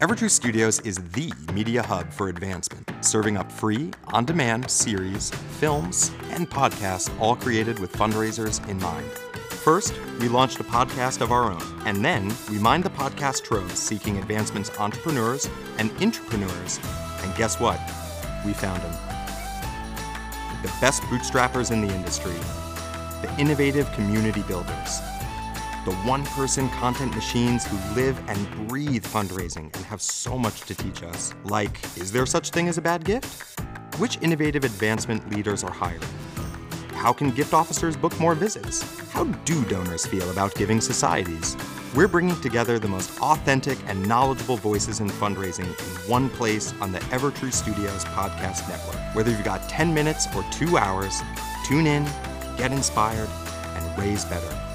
Evertrue Studios is the media hub for advancement, serving up free, on demand series, films, and podcasts, all created with fundraisers in mind. First, we launched a podcast of our own, and then we mined the podcast trove seeking advancement's entrepreneurs and intrapreneurs. And guess what? We found them. The best bootstrappers in the industry, the innovative community builders the one person content machines who live and breathe fundraising and have so much to teach us. Like, is there such thing as a bad gift? Which innovative advancement leaders are hiring? How can gift officers book more visits? How do donors feel about giving societies? We're bringing together the most authentic and knowledgeable voices in fundraising in one place on the Evertrue Studios podcast network. Whether you've got 10 minutes or two hours, tune in, get inspired, and raise better.